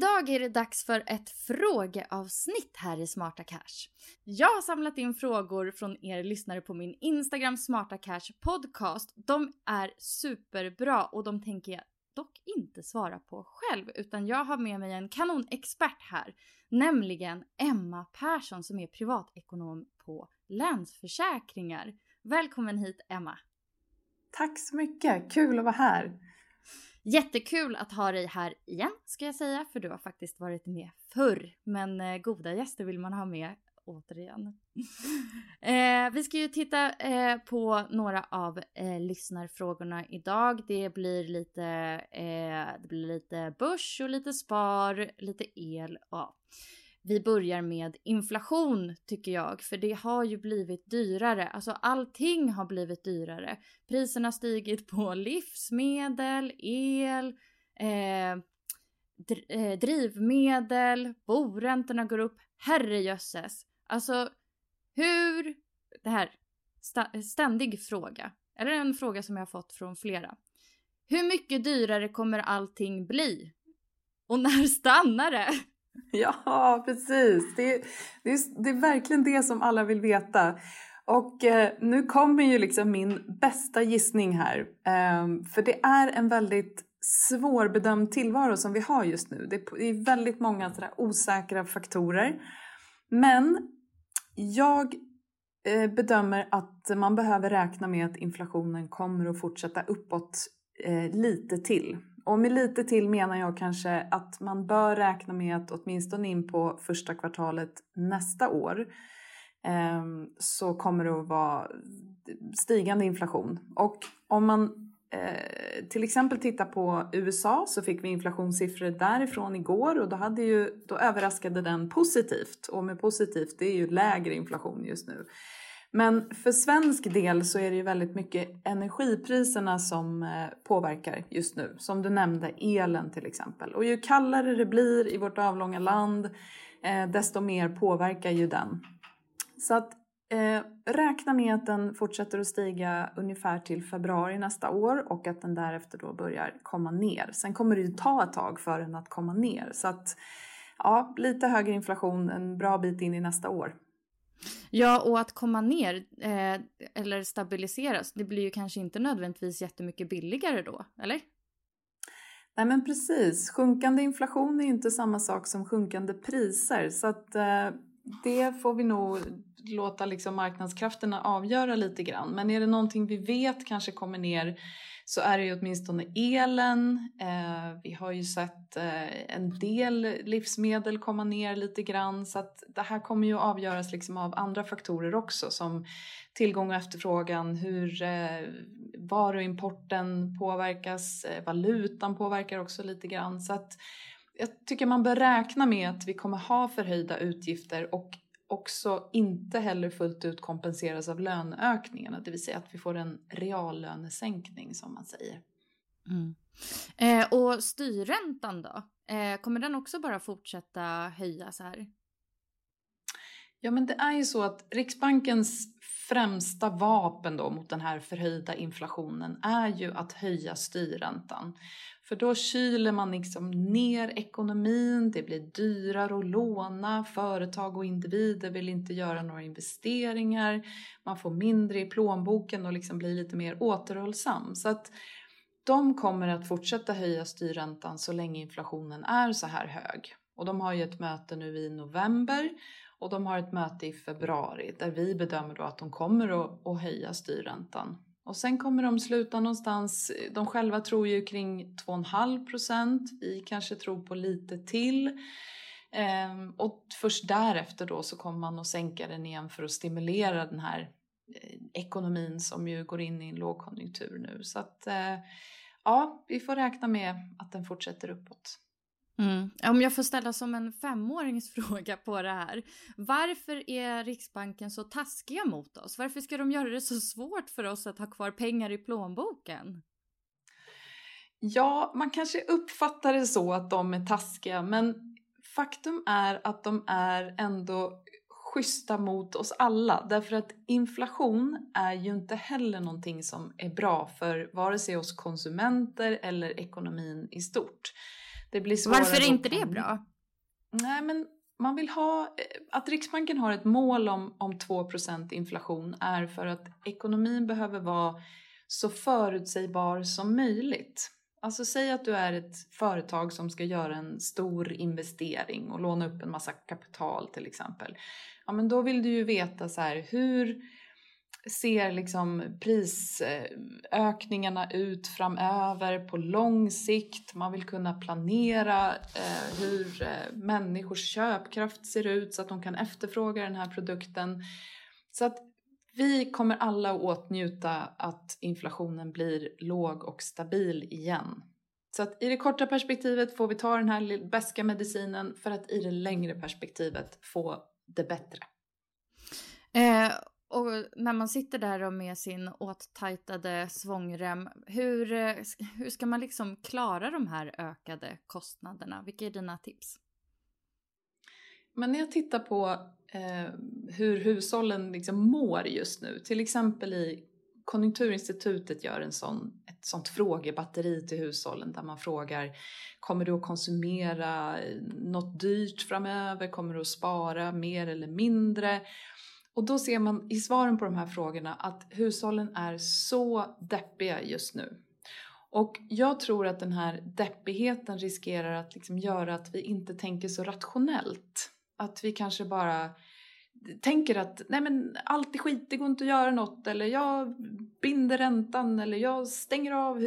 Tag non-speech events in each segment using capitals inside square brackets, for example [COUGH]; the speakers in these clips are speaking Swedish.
Idag är det dags för ett frågeavsnitt här i Smarta Cash. Jag har samlat in frågor från er lyssnare på min Instagram Smarta Cash podcast. De är superbra och de tänker jag dock inte svara på själv utan jag har med mig en kanonexpert här, nämligen Emma Persson som är privatekonom på Länsförsäkringar. Välkommen hit Emma! Tack så mycket, kul att vara här. Jättekul att ha dig här igen ska jag säga, för du har faktiskt varit med förr. Men eh, goda gäster vill man ha med återigen. [LAUGHS] eh, vi ska ju titta eh, på några av eh, lyssnarfrågorna idag. Det blir lite, eh, det blir lite börs och lite spar, lite el och vi börjar med inflation tycker jag, för det har ju blivit dyrare. Alltså allting har blivit dyrare. Priserna har stigit på livsmedel, el, eh, dr eh, drivmedel, boräntorna går upp. Herrejösses. Alltså hur, det här, ständig fråga, eller en fråga som jag har fått från flera. Hur mycket dyrare kommer allting bli? Och när stannar det? [LAUGHS] Ja, precis. Det är, det, är, det är verkligen det som alla vill veta. Och eh, nu kommer ju liksom min bästa gissning här. Eh, för det är en väldigt svårbedömd tillvaro som vi har just nu. Det är väldigt många sådär osäkra faktorer. Men jag eh, bedömer att man behöver räkna med att inflationen kommer att fortsätta uppåt eh, lite till. Och med lite till menar jag kanske att man bör räkna med att åtminstone in på första kvartalet nästa år eh, så kommer det att vara stigande inflation. Och om man eh, till exempel tittar på USA så fick vi inflationssiffror därifrån igår och då, hade ju, då överraskade den positivt. Och med positivt, det är ju lägre inflation just nu. Men för svensk del så är det ju väldigt mycket energipriserna som eh, påverkar just nu. Som du nämnde, elen till exempel. Och ju kallare det blir i vårt avlånga land, eh, desto mer påverkar ju den. Så att eh, räkna med att den fortsätter att stiga ungefär till februari nästa år och att den därefter då börjar komma ner. Sen kommer det ju ta ett tag för den att komma ner. Så att ja, lite högre inflation en bra bit in i nästa år. Ja, och att komma ner eh, eller stabiliseras, det blir ju kanske inte nödvändigtvis jättemycket billigare då, eller? Nej men precis, sjunkande inflation är ju inte samma sak som sjunkande priser så att eh, det får vi nog låta liksom marknadskrafterna avgöra lite grann. Men är det någonting vi vet kanske kommer ner så är det ju åtminstone elen. Eh, vi har ju sett eh, en del livsmedel komma ner lite grann så att det här kommer ju avgöras liksom av andra faktorer också som tillgång och efterfrågan, hur eh, varuimporten påverkas, eh, valutan påverkar också lite grann. Så att jag tycker man bör räkna med att vi kommer ha förhöjda utgifter och också inte heller fullt ut kompenseras av löneökningarna, det vill säga att vi får en reallönesänkning som man säger. Mm. Eh, och styrräntan då? Eh, kommer den också bara fortsätta höjas här? Ja, men det är ju så att Riksbankens främsta vapen då mot den här förhöjda inflationen är ju att höja styrräntan. För då kyler man liksom ner ekonomin, det blir dyrare att låna, företag och individer vill inte göra några investeringar, man får mindre i plånboken och liksom blir lite mer återhållsam. Så att de kommer att fortsätta höja styrräntan så länge inflationen är så här hög. Och de har ju ett möte nu i november och de har ett möte i februari där vi bedömer då att de kommer att, att höja styrräntan. Och sen kommer de sluta någonstans, de själva tror ju kring 2,5 procent, vi kanske tror på lite till. Ehm, och först därefter då så kommer man att sänka den igen för att stimulera den här eh, ekonomin som ju går in i en lågkonjunktur nu. Så att eh, ja, vi får räkna med att den fortsätter uppåt. Mm. Om jag får ställa som en femåringsfråga på det här. Varför är Riksbanken så taskiga mot oss? Varför ska de göra det så svårt för oss att ha kvar pengar i plånboken? Ja, man kanske uppfattar det så att de är taskiga, men faktum är att de är ändå schyssta mot oss alla. Därför att inflation är ju inte heller någonting som är bra för vare sig oss konsumenter eller ekonomin i stort. Det blir Varför är inte det bra? Nej, men man vill ha... Eh, att Riksbanken har ett mål om, om 2% inflation är för att ekonomin behöver vara så förutsägbar som möjligt. Alltså säg att du är ett företag som ska göra en stor investering och låna upp en massa kapital till exempel. Ja men då vill du ju veta så här hur ser liksom prisökningarna ut framöver på lång sikt. Man vill kunna planera eh, hur eh, människors köpkraft ser ut så att de kan efterfråga den här produkten. Så att vi kommer alla att åtnjuta att inflationen blir låg och stabil igen. Så att i det korta perspektivet får vi ta den här beska medicinen för att i det längre perspektivet få det bättre. Eh, och när man sitter där med sin åttajtade svångrem, hur, hur ska man liksom klara de här ökade kostnaderna? Vilka är dina tips? Men när jag tittar på eh, hur hushållen liksom mår just nu, till exempel i Konjunkturinstitutet gör en sån, ett sånt frågebatteri till hushållen där man frågar Kommer du att konsumera något dyrt framöver? Kommer du att spara mer eller mindre? Och då ser man i svaren på de här frågorna att hushållen är så deppiga just nu. Och jag tror att den här deppigheten riskerar att liksom göra att vi inte tänker så rationellt. Att vi kanske bara tänker att nej men allt är skit, det går inte att göra något eller jag binder räntan eller jag stänger av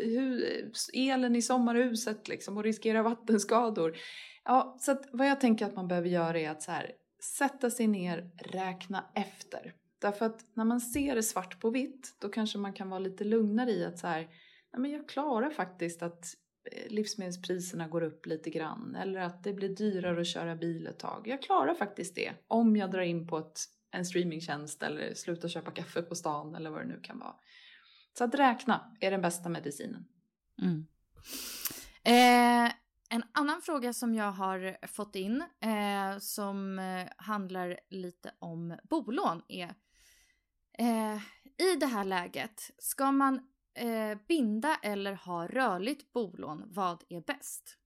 elen i sommarhuset liksom och riskerar vattenskador. Ja, så att vad jag tänker att man behöver göra är att så här, sätta sig ner, räkna efter. Därför att när man ser det svart på vitt, då kanske man kan vara lite lugnare i att så här, nej men jag klarar faktiskt att eh, livsmedelspriserna går upp lite grann eller att det blir dyrare att köra bil ett tag. Jag klarar faktiskt det om jag drar in på ett, en streamingtjänst eller slutar köpa kaffe på stan eller vad det nu kan vara. Så att räkna är den bästa medicinen. Mm. Eh, en annan fråga som jag har fått in eh, som eh, handlar lite om bolån är eh, i det här läget, ska man eh, binda eller ha rörligt bolån? Vad är bäst?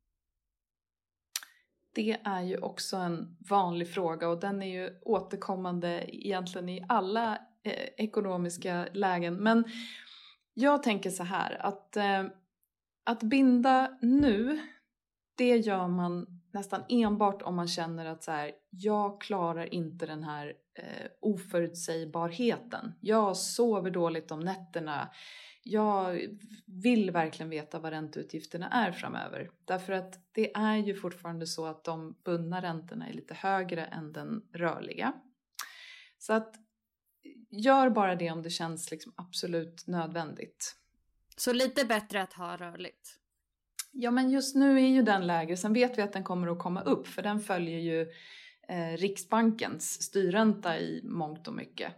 Det är ju också en vanlig fråga och den är ju återkommande egentligen i alla eh, ekonomiska lägen. Men jag tänker så här att eh, att binda nu det gör man nästan enbart om man känner att så här, jag klarar inte den här eh, oförutsägbarheten. Jag sover dåligt om nätterna. jag vill verkligen veta vad ränteutgifterna är framöver. Därför att det är ju fortfarande så att de bundna räntorna är lite högre än den rörliga. Så att gör bara det om det känns liksom absolut nödvändigt. Så lite bättre att ha rörligt? Ja, men just nu är ju den lägre. Sen vet vi att den kommer att komma upp för den följer ju eh, Riksbankens styrränta i mångt och mycket.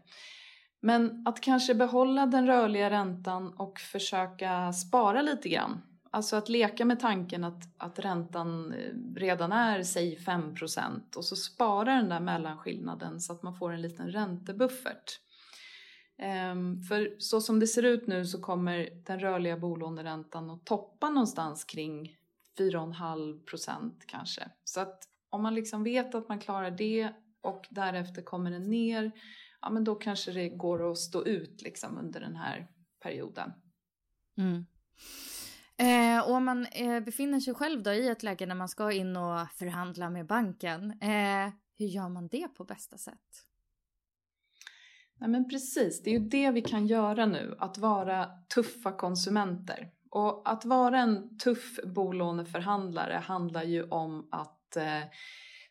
Men att kanske behålla den rörliga räntan och försöka spara lite grann. Alltså att leka med tanken att, att räntan eh, redan är, säg 5% och så spara den där mellanskillnaden så att man får en liten räntebuffert. Um, för så som det ser ut nu så kommer den rörliga bolåneräntan att toppa någonstans kring 4,5% kanske. Så att om man liksom vet att man klarar det och därefter kommer den ner ja men då kanske det går att stå ut liksom under den här perioden. Mm. Eh, och om man eh, befinner sig själv då i ett läge när man ska in och förhandla med banken, eh, hur gör man det på bästa sätt? Nej men precis, det är ju det vi kan göra nu, att vara tuffa konsumenter. Och att vara en tuff bolåneförhandlare handlar ju om att eh,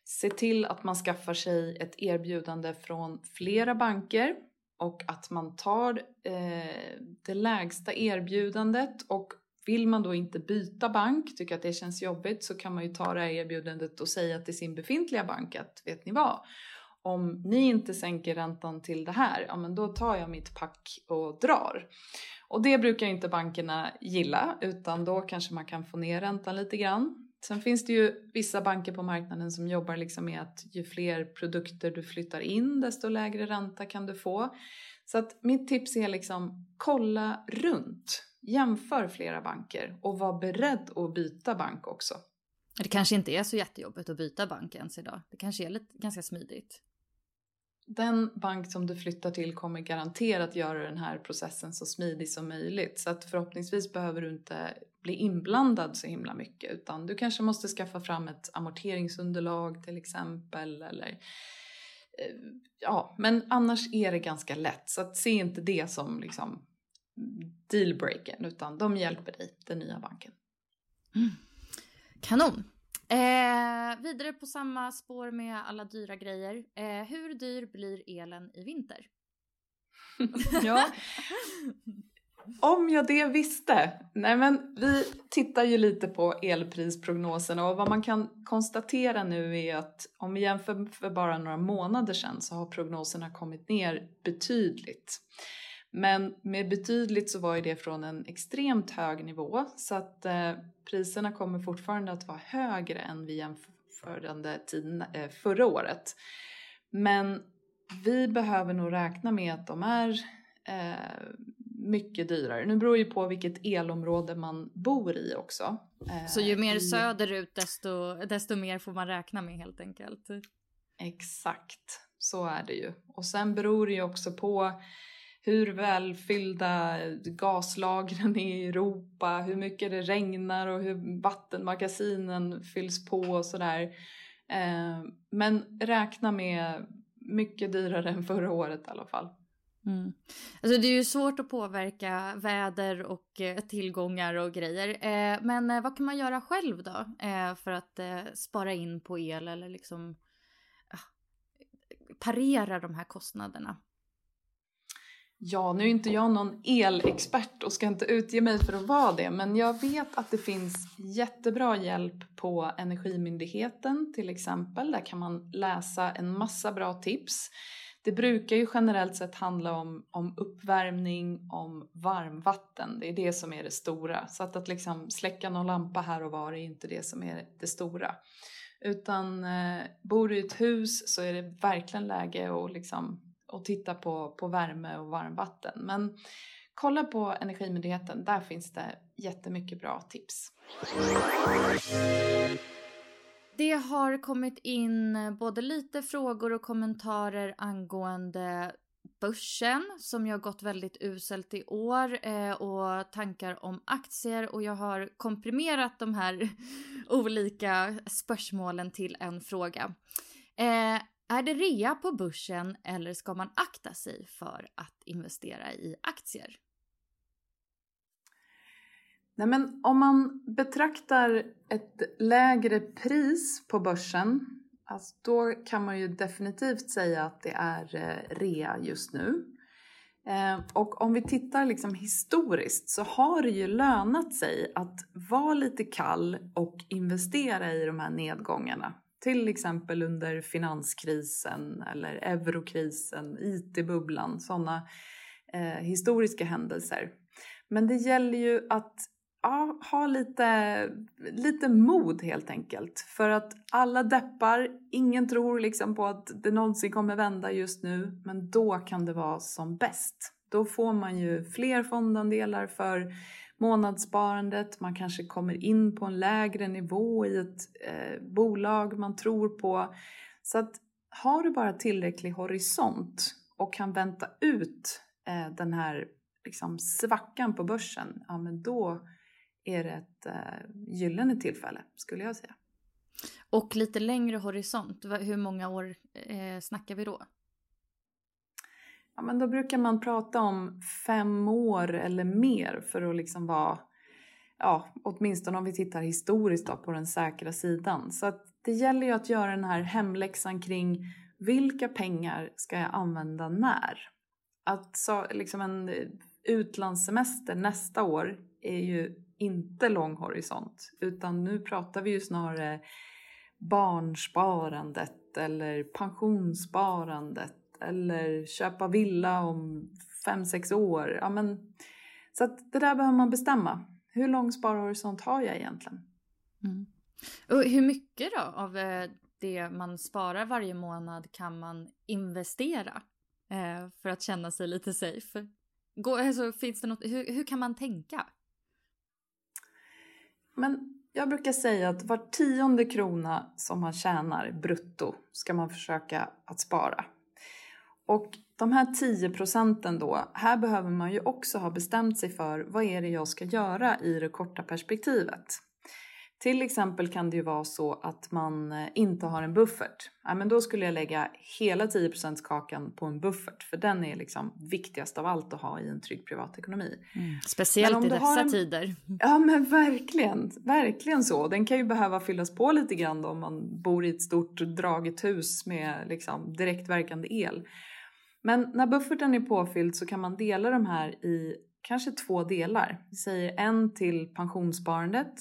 Se till att man skaffar sig ett erbjudande från flera banker och att man tar eh, det lägsta erbjudandet och vill man då inte byta bank, tycker att det känns jobbigt, så kan man ju ta det här erbjudandet och säga till sin befintliga bank att vet ni vad? Om ni inte sänker räntan till det här, ja men då tar jag mitt pack och drar. Och det brukar inte bankerna gilla, utan då kanske man kan få ner räntan lite grann. Sen finns det ju vissa banker på marknaden som jobbar liksom med att ju fler produkter du flyttar in desto lägre ränta kan du få. Så att mitt tips är liksom kolla runt, jämför flera banker och var beredd att byta bank också. Det kanske inte är så jättejobbigt att byta bank ens idag. Det kanske är lite, ganska smidigt den bank som du flyttar till kommer garanterat göra den här processen så smidig som möjligt. Så att förhoppningsvis behöver du inte bli inblandad så himla mycket utan du kanske måste skaffa fram ett amorteringsunderlag till exempel eller eh, ja, men annars är det ganska lätt så att se inte det som liksom dealbreaker utan de hjälper dig, den nya banken. Mm. Kanon! Eh, vidare på samma spår med alla dyra grejer. Eh, hur dyr blir elen i vinter? [LAUGHS] ja. Om jag det visste. Nej men vi tittar ju lite på elprisprognoserna och vad man kan konstatera nu är att om vi jämför för bara några månader sedan så har prognoserna kommit ner betydligt. Men med betydligt så var ju det från en extremt hög nivå så att eh, priserna kommer fortfarande att vara högre än vid jämförande tiden eh, förra året. Men vi behöver nog räkna med att de är eh, mycket dyrare. Nu beror ju på vilket elområde man bor i också. Eh, så ju mer söderut desto, desto mer får man räkna med helt enkelt? Exakt, så är det ju. Och sen beror det ju också på hur välfyllda gaslagren är i Europa, hur mycket det regnar och hur vattenmagasinen fylls på och sådär. Eh, men räkna med mycket dyrare än förra året i alla fall. Mm. Alltså det är ju svårt att påverka väder och eh, tillgångar och grejer. Eh, men vad kan man göra själv då för att spara in på el eller liksom ah, parera de här kostnaderna? Ja, nu är inte jag någon elexpert och ska inte utge mig för att vara det, men jag vet att det finns jättebra hjälp på Energimyndigheten till exempel. Där kan man läsa en massa bra tips. Det brukar ju generellt sett handla om, om uppvärmning, om varmvatten. Det är det som är det stora. Så att, att liksom släcka någon lampa här och var är inte det som är det stora. Utan eh, bor du i ett hus så är det verkligen läge att liksom och titta på, på värme och varmvatten. Men kolla på Energimyndigheten, där finns det jättemycket bra tips. Det har kommit in både lite frågor och kommentarer angående börsen som ju har gått väldigt uselt i år eh, och tankar om aktier och jag har komprimerat de här [LAUGHS] olika spörsmålen till en fråga. Eh, är det rea på börsen eller ska man akta sig för att investera i aktier? Nej, men om man betraktar ett lägre pris på börsen, alltså då kan man ju definitivt säga att det är eh, rea just nu. Eh, och om vi tittar liksom historiskt så har det ju lönat sig att vara lite kall och investera i de här nedgångarna. Till exempel under finanskrisen eller eurokrisen, IT-bubblan, sådana eh, historiska händelser. Men det gäller ju att ja, ha lite, lite mod helt enkelt. För att alla deppar, ingen tror liksom på att det någonsin kommer vända just nu. Men då kan det vara som bäst. Då får man ju fler fondandelar för månadssparandet, man kanske kommer in på en lägre nivå i ett eh, bolag man tror på. Så att har du bara tillräcklig horisont och kan vänta ut eh, den här liksom, svackan på börsen, ja men då är det ett eh, gyllene tillfälle skulle jag säga. Och lite längre horisont, hur många år eh, snackar vi då? Ja, men då brukar man prata om fem år eller mer för att liksom vara, ja, åtminstone om vi tittar historiskt då, på den säkra sidan. Så att det gäller ju att göra den här hemläxan kring vilka pengar ska jag använda när? Att så, liksom en eh, utlandssemester nästa år är ju inte lång horisont utan nu pratar vi ju snarare barnsparandet eller pensionssparandet eller köpa villa om fem sex år. Ja, men, så att det där behöver man bestämma. Hur lång sparhorisont har jag egentligen? Mm. Och hur mycket då av eh, det man sparar varje månad kan man investera eh, för att känna sig lite safe? Går, alltså, finns det något, hur, hur kan man tänka? Men jag brukar säga att var tionde krona som man tjänar brutto ska man försöka att spara. Och de här 10 procenten då, här behöver man ju också ha bestämt sig för vad är det jag ska göra i det korta perspektivet. Till exempel kan det ju vara så att man eh, inte har en buffert. Ja, men då skulle jag lägga hela 10 kakan på en buffert för den är liksom viktigast av allt att ha i en trygg privatekonomi. Mm. Speciellt i dessa en... tider. Ja men verkligen, verkligen så. Den kan ju behöva fyllas på lite grann då om man bor i ett stort draget hus med liksom direktverkande el. Men när bufferten är påfylld så kan man dela de här i kanske två delar. Vi säger en till pensionssparandet,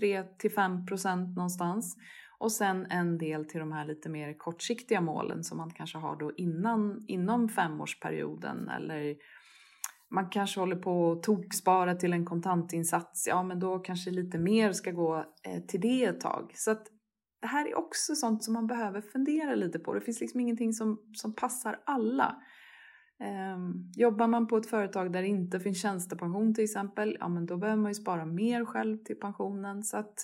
3-5 procent någonstans. Och sen en del till de här lite mer kortsiktiga målen som man kanske har då innan, inom femårsperioden eller man kanske håller på att tokspara till en kontantinsats, ja men då kanske lite mer ska gå eh, till det ett tag. Så att det här är också sånt som man behöver fundera lite på. Det finns liksom ingenting som, som passar alla. Um, jobbar man på ett företag där det inte finns tjänstepension till exempel, ja men då behöver man ju spara mer själv till pensionen. Så att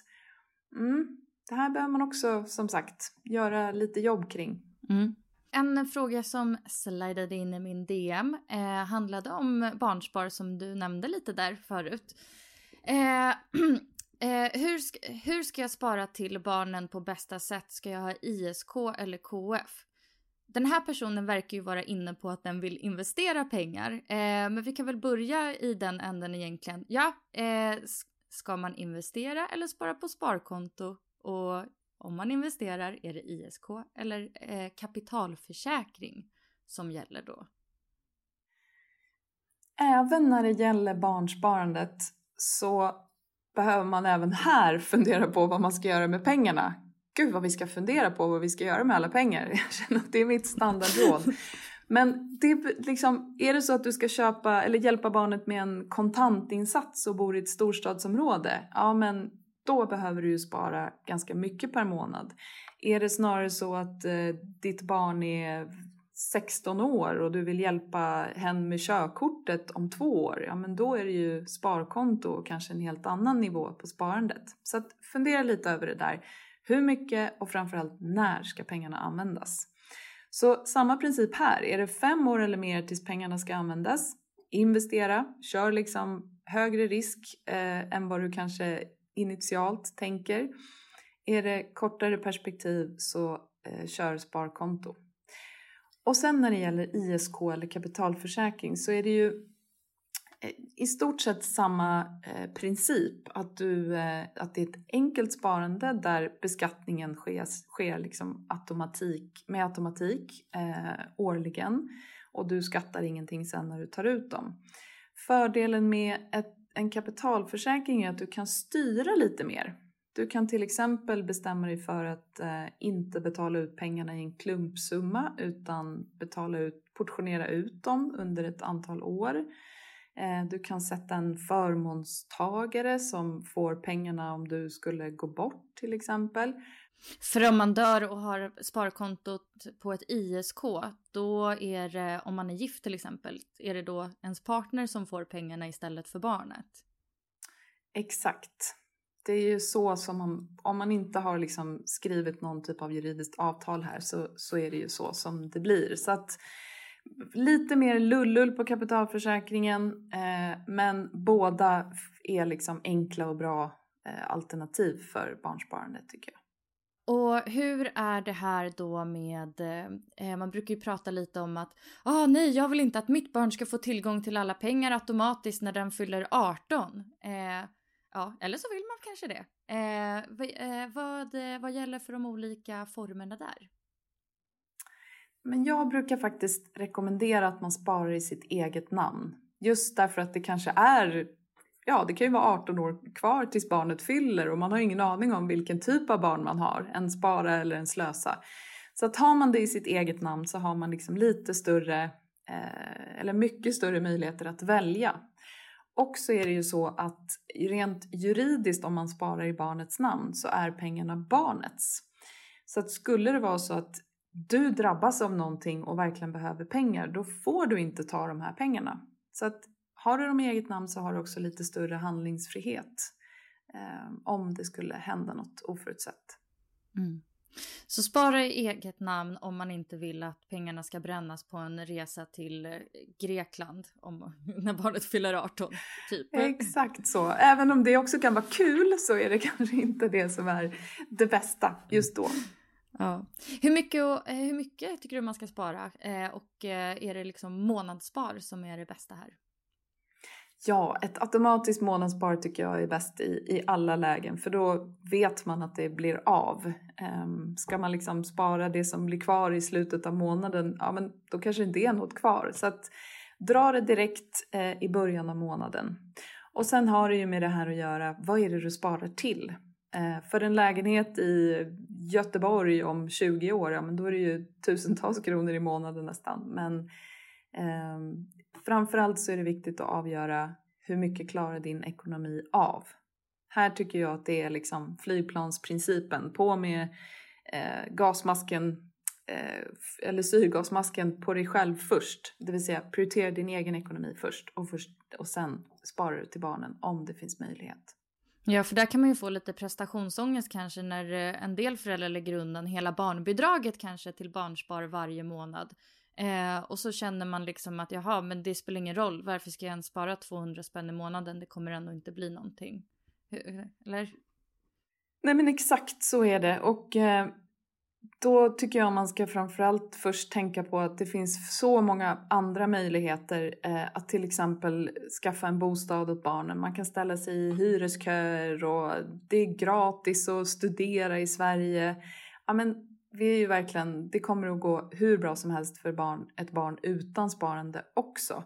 mm, det här behöver man också som sagt göra lite jobb kring. Mm. En fråga som slidade in i min DM eh, handlade om barnspar som du nämnde lite där förut. Eh, [CLEARS THROAT] [CLEARS THROAT] Eh, hur, ska, hur ska jag spara till barnen på bästa sätt? Ska jag ha ISK eller KF? Den här personen verkar ju vara inne på att den vill investera pengar. Eh, men vi kan väl börja i den änden egentligen. Ja, eh, ska man investera eller spara på sparkonto? Och om man investerar, är det ISK eller eh, kapitalförsäkring som gäller då? Även när det gäller barnsparandet så behöver man även här fundera på vad man ska göra med pengarna. Gud vad vi ska fundera på vad vi ska göra med alla pengar. [LAUGHS] Jag känner att det är mitt standardråd. Men det liksom, är det så att du ska köpa eller hjälpa barnet med en kontantinsats och bor i ett storstadsområde, ja men då behöver du ju spara ganska mycket per månad. Är det snarare så att eh, ditt barn är 16 år och du vill hjälpa hen med körkortet om två år, ja men då är det ju sparkonto och kanske en helt annan nivå på sparandet. Så att fundera lite över det där. Hur mycket och framförallt när ska pengarna användas? Så samma princip här. Är det fem år eller mer tills pengarna ska användas? Investera, kör liksom högre risk eh, än vad du kanske initialt tänker. Är det kortare perspektiv så eh, kör sparkonto. Och sen när det gäller ISK eller kapitalförsäkring så är det ju eh, i stort sett samma eh, princip. Att, du, eh, att det är ett enkelt sparande där beskattningen sker, sker liksom automatik, med automatik eh, årligen och du skattar ingenting sen när du tar ut dem. Fördelen med ett, en kapitalförsäkring är att du kan styra lite mer. Du kan till exempel bestämma dig för att eh, inte betala ut pengarna i en klumpsumma utan betala ut, portionera ut dem under ett antal år. Eh, du kan sätta en förmånstagare som får pengarna om du skulle gå bort till exempel. För om man dör och har sparkontot på ett ISK, då är det, om man är gift till exempel, är det då ens partner som får pengarna istället för barnet? Exakt. Det är ju så som man, om man inte har liksom skrivit någon typ av juridiskt avtal här så, så är det ju så som det blir. Så att lite mer lullull på kapitalförsäkringen eh, men båda är liksom enkla och bra eh, alternativ för barnsparande tycker jag. Och hur är det här då med, eh, eh man brukar ju prata lite om att ah, nej, jag vill inte att mitt barn ska få tillgång till alla pengar automatiskt när den fyller 18. Eh, ja, eller så vill man kanske det. Eh, eh vad, eh, vad gäller för de olika formerna där? Men jag brukar faktiskt rekommendera att man sparar i sitt eget namn. Just därför att det kanske är, ja det kan ju vara 18 år kvar tills barnet fyller och man har ingen aning om vilken typ av barn man har, en spara eller en slösa. Så att har man det i sitt eget namn så har man liksom lite större, eh, eller mycket större möjligheter att välja. Och så är det ju så att rent juridiskt om man sparar i barnets namn så är pengarna barnets. Så att skulle det vara så att du drabbas av någonting och verkligen behöver pengar, då får du inte ta de här pengarna. Så att har du dem i eget namn så har du också lite större handlingsfrihet eh, om det skulle hända något oförutsett. Mm. Så spara i eget namn om man inte vill att pengarna ska brännas på en resa till eh, Grekland om, [LAUGHS] när barnet fyller 18. Typ. Exakt så. Även om det också kan vara kul så är det [LAUGHS] kanske inte det som är det bästa just då. Ja. Hur, mycket, eh, hur mycket tycker du man ska spara? Eh, och är det liksom månadsspar som är det bästa här? Ja, ett automatiskt månadsspar tycker jag är bäst i, i alla lägen för då vet man att det blir av. Ehm, ska man liksom spara det som blir kvar i slutet av månaden, ja men då kanske det inte är något kvar. Så att dra det direkt eh, i början av månaden. Och sen har det ju med det här att göra, vad är det du sparar till? Eh, för en lägenhet i Göteborg om 20 år, ja men då är det ju tusentals kronor i månaden nästan. Men ehm, framförallt så är det viktigt att avgöra hur mycket klarar din ekonomi av? Här tycker jag att det är liksom flygplansprincipen. På med eh, gasmasken eh, eller syrgasmasken på dig själv först. Det vill säga prioritera din egen ekonomi först och, först, och sen sparar du till barnen om det finns möjlighet. Ja, för där kan man ju få lite prestationsångest kanske när eh, en del föräldrar lägger undan hela barnbidraget kanske till barnspar varje månad. Eh, och så känner man liksom att jaha, men det spelar ingen roll. Varför ska jag ens spara 200 spänn i månaden? Det kommer ändå inte bli någonting. Eller? Nej men exakt så är det. Och eh, då tycker jag man ska framförallt först tänka på att det finns så många andra möjligheter eh, att till exempel skaffa en bostad åt barnen. Man kan ställa sig i hyresköer och det är gratis att studera i Sverige. Ja, men vi är ju verkligen, det kommer att gå hur bra som helst för barn, ett barn utan sparande också.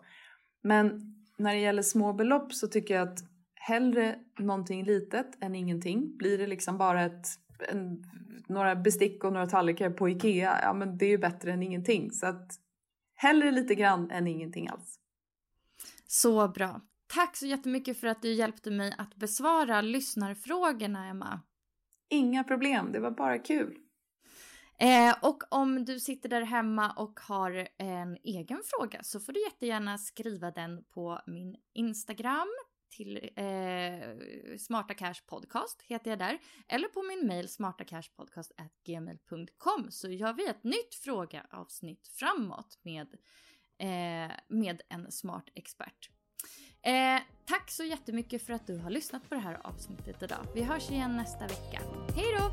Men när det gäller små belopp så tycker jag att hellre någonting litet än ingenting. Blir det liksom bara ett en, några bestick och några tallrikar på Ikea, ja men det är ju bättre än ingenting. Så att hellre lite grann än ingenting alls. Så bra. Tack så jättemycket för att du hjälpte mig att besvara lyssnarfrågorna, Emma. Inga problem, det var bara kul. Eh, och om du sitter där hemma och har en egen fråga så får du jättegärna skriva den på min Instagram till eh, Smarta Cash Podcast heter jag där. Eller på min mail smartacashpodcast.gmail.com så gör vi ett nytt frågeavsnitt framåt med, eh, med en smart expert. Eh, tack så jättemycket för att du har lyssnat på det här avsnittet idag. Vi hörs igen nästa vecka. Hej då!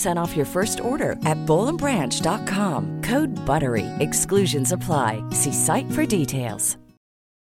15% off your first order at bowlandbranch.com. Code BUTTERY. Exclusions apply. See site for details.